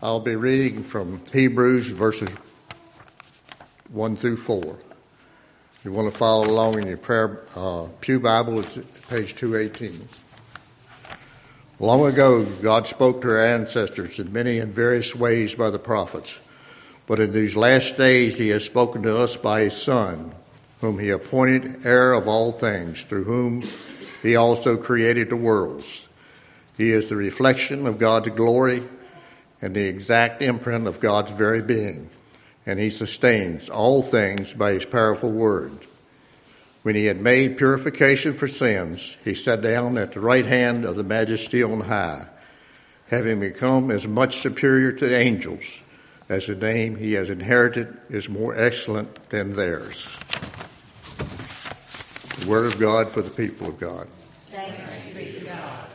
I'll be reading from Hebrews verses 1 through 4. If you want to follow along in your prayer uh, Pew Bible, it's page 218. Long ago, God spoke to our ancestors in many and various ways by the prophets. But in these last days, He has spoken to us by His Son, whom He appointed heir of all things, through whom He also created the worlds. He is the reflection of God's glory and the exact imprint of God's very being, and he sustains all things by his powerful word. When he had made purification for sins, he sat down at the right hand of the majesty on high, having become as much superior to the angels as the name he has inherited is more excellent than theirs. The word of God for the people of God. Thanks be to God.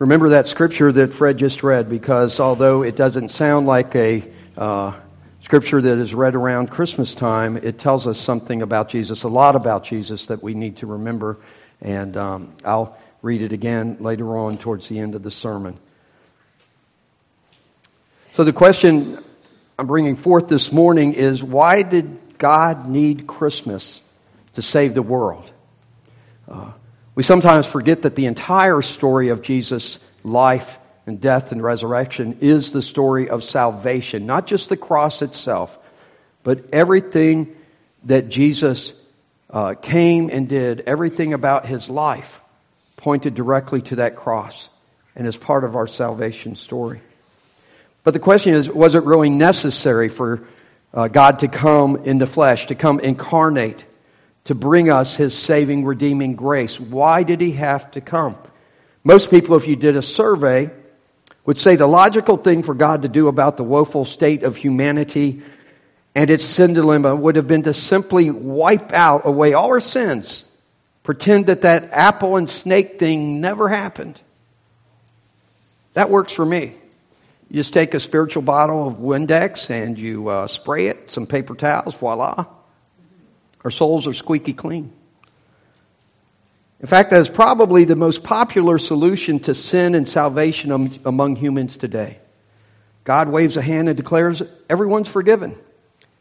Remember that scripture that Fred just read because although it doesn't sound like a uh, scripture that is read around Christmas time, it tells us something about Jesus, a lot about Jesus that we need to remember. And um, I'll read it again later on towards the end of the sermon. So the question I'm bringing forth this morning is why did God need Christmas to save the world? Uh, we sometimes forget that the entire story of Jesus' life and death and resurrection is the story of salvation, not just the cross itself, but everything that Jesus uh, came and did, everything about his life pointed directly to that cross and is part of our salvation story. But the question is, was it really necessary for uh, God to come in the flesh, to come incarnate to bring us his saving, redeeming grace. Why did he have to come? Most people, if you did a survey, would say the logical thing for God to do about the woeful state of humanity and its sin dilemma would have been to simply wipe out away all our sins. Pretend that that apple and snake thing never happened. That works for me. You just take a spiritual bottle of Windex and you uh, spray it, some paper towels, voila. Our souls are squeaky clean. In fact, that is probably the most popular solution to sin and salvation among humans today. God waves a hand and declares everyone's forgiven.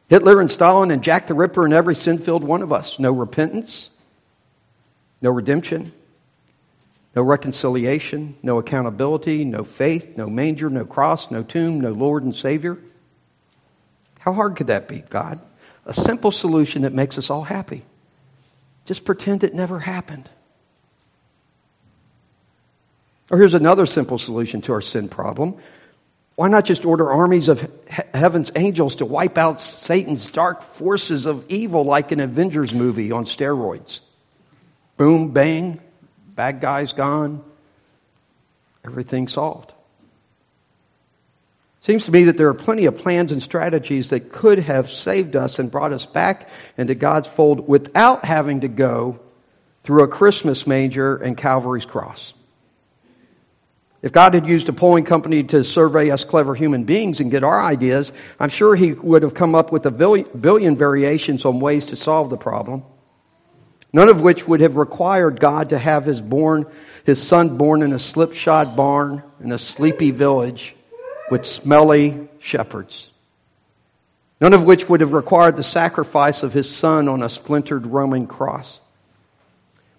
Hitler and Stalin and Jack the Ripper and every sin filled one of us. No repentance, no redemption, no reconciliation, no accountability, no faith, no manger, no cross, no tomb, no Lord and Savior. How hard could that be, God? A simple solution that makes us all happy. Just pretend it never happened. Or here's another simple solution to our sin problem. Why not just order armies of he- heaven's angels to wipe out Satan's dark forces of evil like an Avengers movie on steroids? Boom, bang, bad guys gone, everything solved. Seems to me that there are plenty of plans and strategies that could have saved us and brought us back into God's fold without having to go through a Christmas manger and Calvary's cross. If God had used a polling company to survey us clever human beings and get our ideas, I'm sure He would have come up with a billion variations on ways to solve the problem. None of which would have required God to have His born, His Son born in a slipshod barn in a sleepy village with smelly shepherds, none of which would have required the sacrifice of his son on a splintered Roman cross.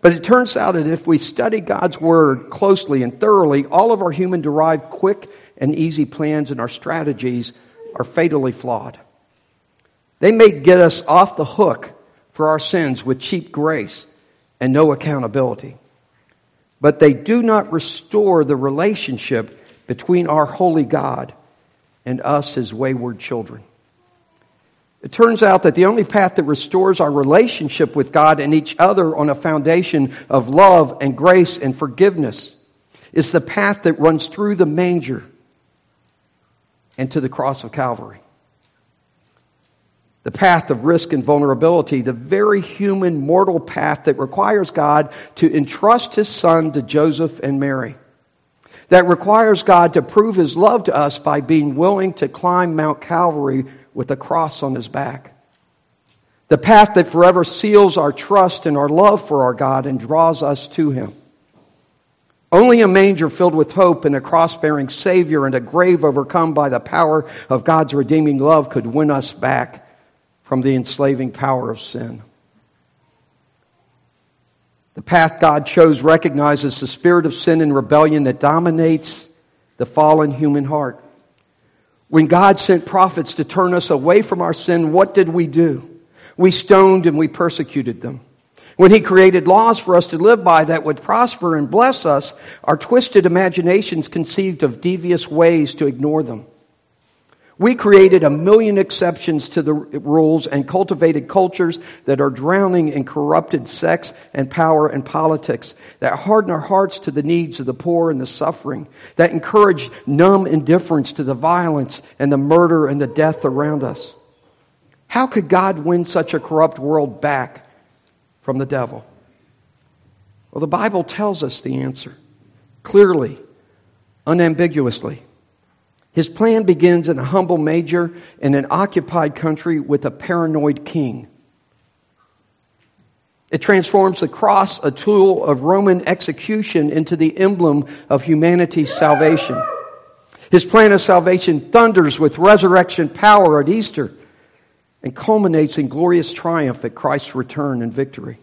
But it turns out that if we study God's Word closely and thoroughly, all of our human derived quick and easy plans and our strategies are fatally flawed. They may get us off the hook for our sins with cheap grace and no accountability. But they do not restore the relationship between our holy God and us, his wayward children. It turns out that the only path that restores our relationship with God and each other on a foundation of love and grace and forgiveness is the path that runs through the manger and to the cross of Calvary. The path of risk and vulnerability, the very human, mortal path that requires God to entrust His Son to Joseph and Mary that requires God to prove his love to us by being willing to climb Mount Calvary with a cross on his back. The path that forever seals our trust and our love for our God and draws us to Him. Only a manger filled with hope and a cross bearing Savior and a grave overcome by the power of God's redeeming love could win us back from the enslaving power of sin. The path God chose recognizes the spirit of sin and rebellion that dominates the fallen human heart. When God sent prophets to turn us away from our sin, what did we do? We stoned and we persecuted them. When He created laws for us to live by that would prosper and bless us, our twisted imaginations conceived of devious ways to ignore them. We created a million exceptions to the rules and cultivated cultures that are drowning in corrupted sex and power and politics, that harden our hearts to the needs of the poor and the suffering, that encourage numb indifference to the violence and the murder and the death around us. How could God win such a corrupt world back from the devil? Well, the Bible tells us the answer clearly, unambiguously. His plan begins in a humble major in an occupied country with a paranoid king. It transforms the cross, a tool of Roman execution, into the emblem of humanity's salvation. His plan of salvation thunders with resurrection power at Easter and culminates in glorious triumph at Christ's return and victory.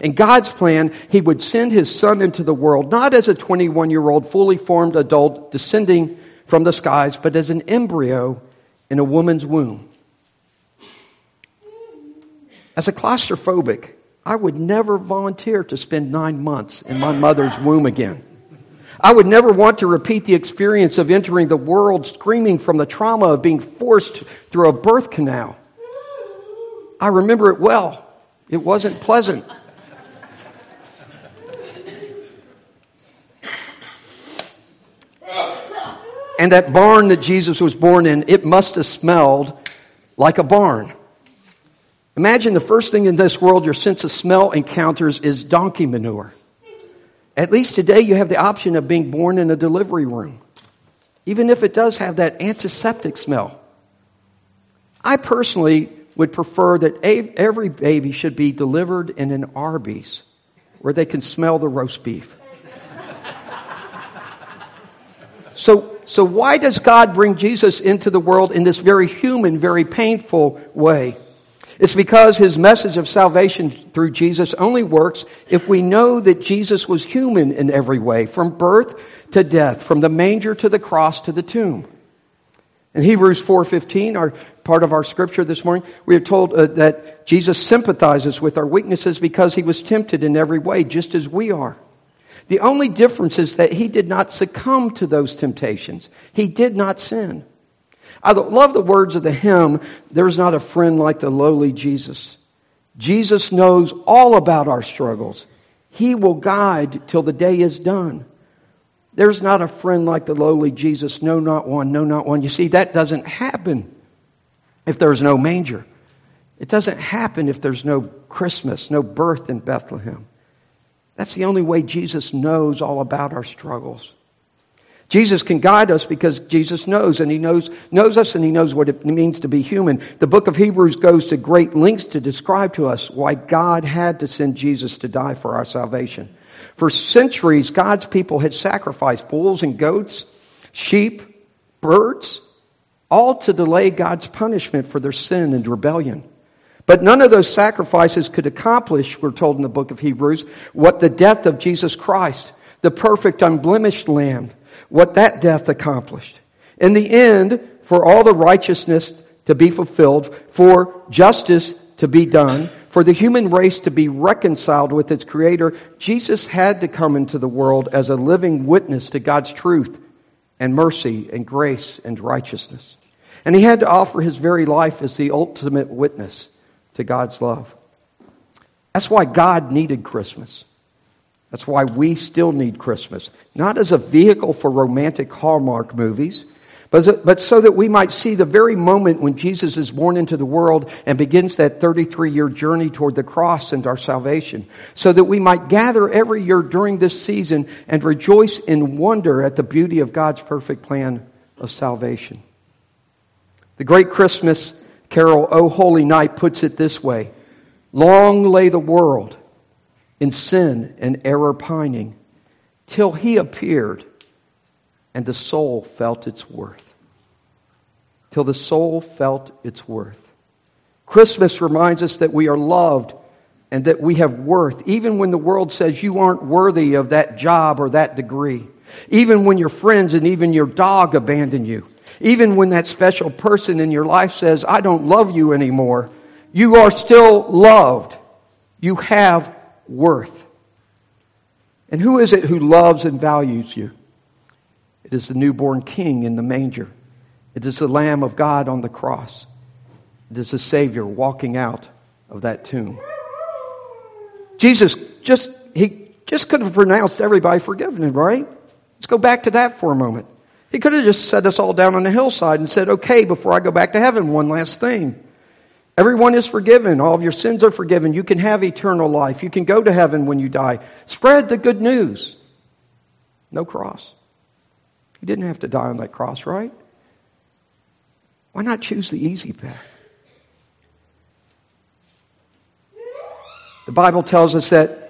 In God's plan, He would send His Son into the world, not as a 21 year old fully formed adult descending from the skies, but as an embryo in a woman's womb. As a claustrophobic, I would never volunteer to spend nine months in my mother's womb again. I would never want to repeat the experience of entering the world screaming from the trauma of being forced through a birth canal. I remember it well. It wasn't pleasant. And that barn that Jesus was born in, it must have smelled like a barn. Imagine the first thing in this world your sense of smell encounters is donkey manure. At least today you have the option of being born in a delivery room, even if it does have that antiseptic smell. I personally would prefer that every baby should be delivered in an Arby's where they can smell the roast beef. So so why does God bring Jesus into the world in this very human, very painful way? It's because his message of salvation through Jesus only works if we know that Jesus was human in every way, from birth to death, from the manger to the cross to the tomb. In Hebrews 4:15, our part of our scripture this morning, we are told uh, that Jesus sympathizes with our weaknesses because he was tempted in every way just as we are. The only difference is that he did not succumb to those temptations. He did not sin. I love the words of the hymn, There's not a friend like the lowly Jesus. Jesus knows all about our struggles. He will guide till the day is done. There's not a friend like the lowly Jesus. No, not one. No, not one. You see, that doesn't happen if there's no manger. It doesn't happen if there's no Christmas, no birth in Bethlehem. That's the only way Jesus knows all about our struggles. Jesus can guide us because Jesus knows and he knows, knows us and he knows what it means to be human. The book of Hebrews goes to great lengths to describe to us why God had to send Jesus to die for our salvation. For centuries, God's people had sacrificed bulls and goats, sheep, birds, all to delay God's punishment for their sin and rebellion. But none of those sacrifices could accomplish, we're told in the book of Hebrews, what the death of Jesus Christ, the perfect, unblemished Lamb, what that death accomplished. In the end, for all the righteousness to be fulfilled, for justice to be done, for the human race to be reconciled with its Creator, Jesus had to come into the world as a living witness to God's truth and mercy and grace and righteousness. And he had to offer his very life as the ultimate witness to God's love. That's why God needed Christmas. That's why we still need Christmas. Not as a vehicle for romantic Hallmark movies, but, but so that we might see the very moment when Jesus is born into the world and begins that 33 year journey toward the cross and our salvation. So that we might gather every year during this season and rejoice in wonder at the beauty of God's perfect plan of salvation. The great Christmas Carol O Holy Night puts it this way Long lay the world in sin and error pining till he appeared and the soul felt its worth. Till the soul felt its worth. Christmas reminds us that we are loved and that we have worth, even when the world says you aren't worthy of that job or that degree. Even when your friends and even your dog abandon you. Even when that special person in your life says, I don't love you anymore. You are still loved. You have worth. And who is it who loves and values you? It is the newborn king in the manger. It is the Lamb of God on the cross. It is the Savior walking out of that tomb. Jesus just, he just could have pronounced everybody forgiven, right? Let's go back to that for a moment. He could have just set us all down on the hillside and said, okay, before I go back to heaven, one last thing. Everyone is forgiven. All of your sins are forgiven. You can have eternal life. You can go to heaven when you die. Spread the good news. No cross. He didn't have to die on that cross, right? Why not choose the easy path? The Bible tells us that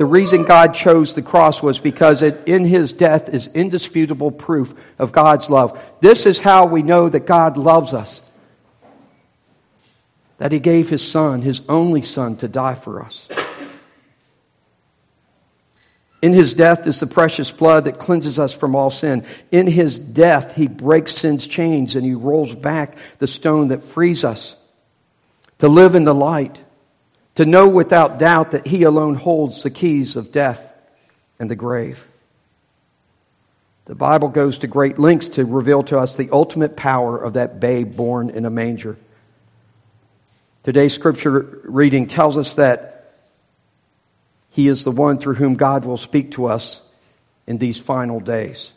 the reason God chose the cross was because it, in his death is indisputable proof of God's love. This is how we know that God loves us. That he gave his son, his only son, to die for us. In his death is the precious blood that cleanses us from all sin. In his death, he breaks sin's chains and he rolls back the stone that frees us to live in the light, to know without doubt that he alone holds the keys of death and the grave. The Bible goes to great lengths to reveal to us the ultimate power of that babe born in a manger. Today's scripture reading tells us that he is the one through whom God will speak to us in these final days.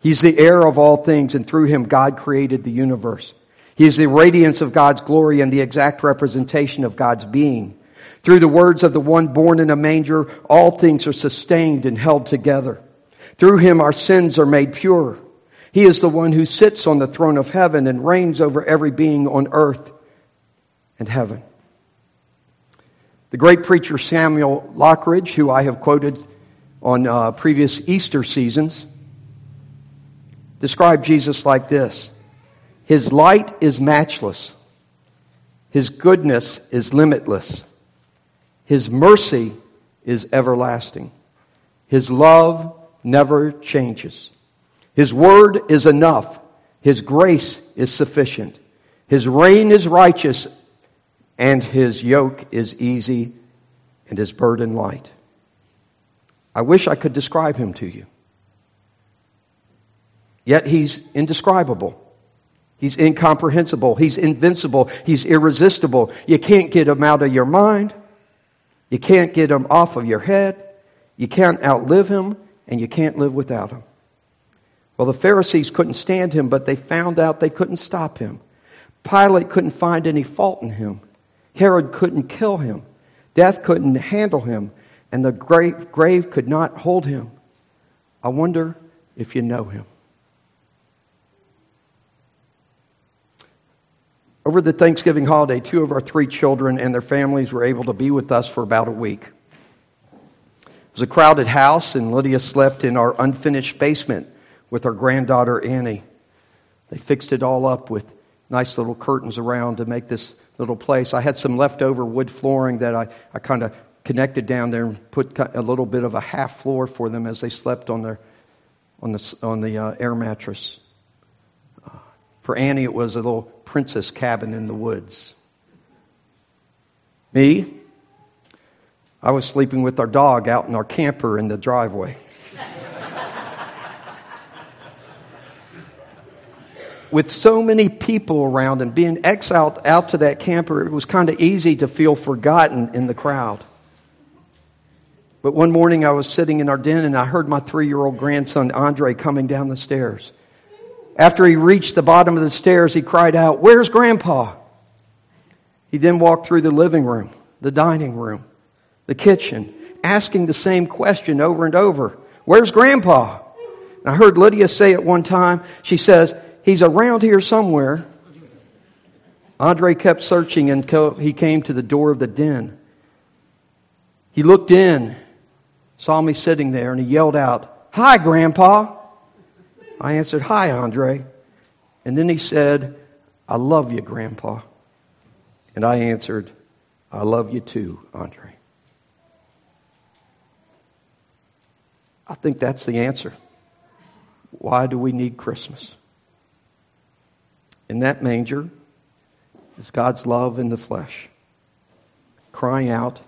He's the heir of all things, and through him God created the universe. He is the radiance of God's glory and the exact representation of God's being. Through the words of the one born in a manger, all things are sustained and held together. Through him our sins are made pure. He is the one who sits on the throne of heaven and reigns over every being on earth and heaven. The great preacher Samuel Lockridge, who I have quoted on uh, previous Easter seasons, described Jesus like this His light is matchless, His goodness is limitless, His mercy is everlasting, His love never changes, His word is enough, His grace is sufficient, His reign is righteous and his yoke is easy and his burden light. I wish I could describe him to you. Yet he's indescribable. He's incomprehensible. He's invincible. He's irresistible. You can't get him out of your mind. You can't get him off of your head. You can't outlive him, and you can't live without him. Well, the Pharisees couldn't stand him, but they found out they couldn't stop him. Pilate couldn't find any fault in him. Herod couldn't kill him. Death couldn't handle him. And the grave, grave could not hold him. I wonder if you know him. Over the Thanksgiving holiday, two of our three children and their families were able to be with us for about a week. It was a crowded house, and Lydia slept in our unfinished basement with our granddaughter Annie. They fixed it all up with nice little curtains around to make this little place. I had some leftover wood flooring that I, I kind of connected down there and put a little bit of a half floor for them as they slept on their on the on the uh, air mattress. For Annie, it was a little princess cabin in the woods. Me, I was sleeping with our dog out in our camper in the driveway. with so many people around and being exiled out to that camper, it was kind of easy to feel forgotten in the crowd. But one morning I was sitting in our den and I heard my three year old grandson Andre coming down the stairs. After he reached the bottom of the stairs, he cried out, Where's Grandpa? He then walked through the living room, the dining room, the kitchen, asking the same question over and over Where's Grandpa? And I heard Lydia say at one time, she says, He's around here somewhere. Andre kept searching until he came to the door of the den. He looked in, saw me sitting there, and he yelled out, Hi, Grandpa. I answered, Hi, Andre. And then he said, I love you, Grandpa. And I answered, I love you too, Andre. I think that's the answer. Why do we need Christmas? In that manger is God's love in the flesh, crying out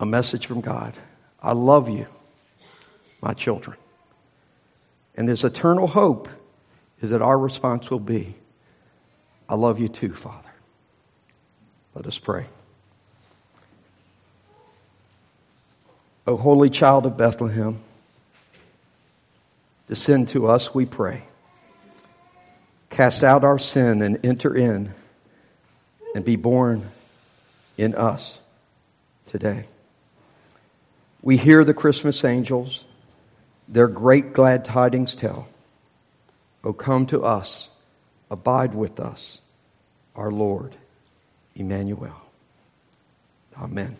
a message from God I love you, my children. And this eternal hope is that our response will be I love you too, Father. Let us pray. O holy child of Bethlehem, descend to us, we pray. Cast out our sin and enter in and be born in us today. We hear the Christmas angels, their great glad tidings tell. O come to us, abide with us, our Lord, Emmanuel. Amen.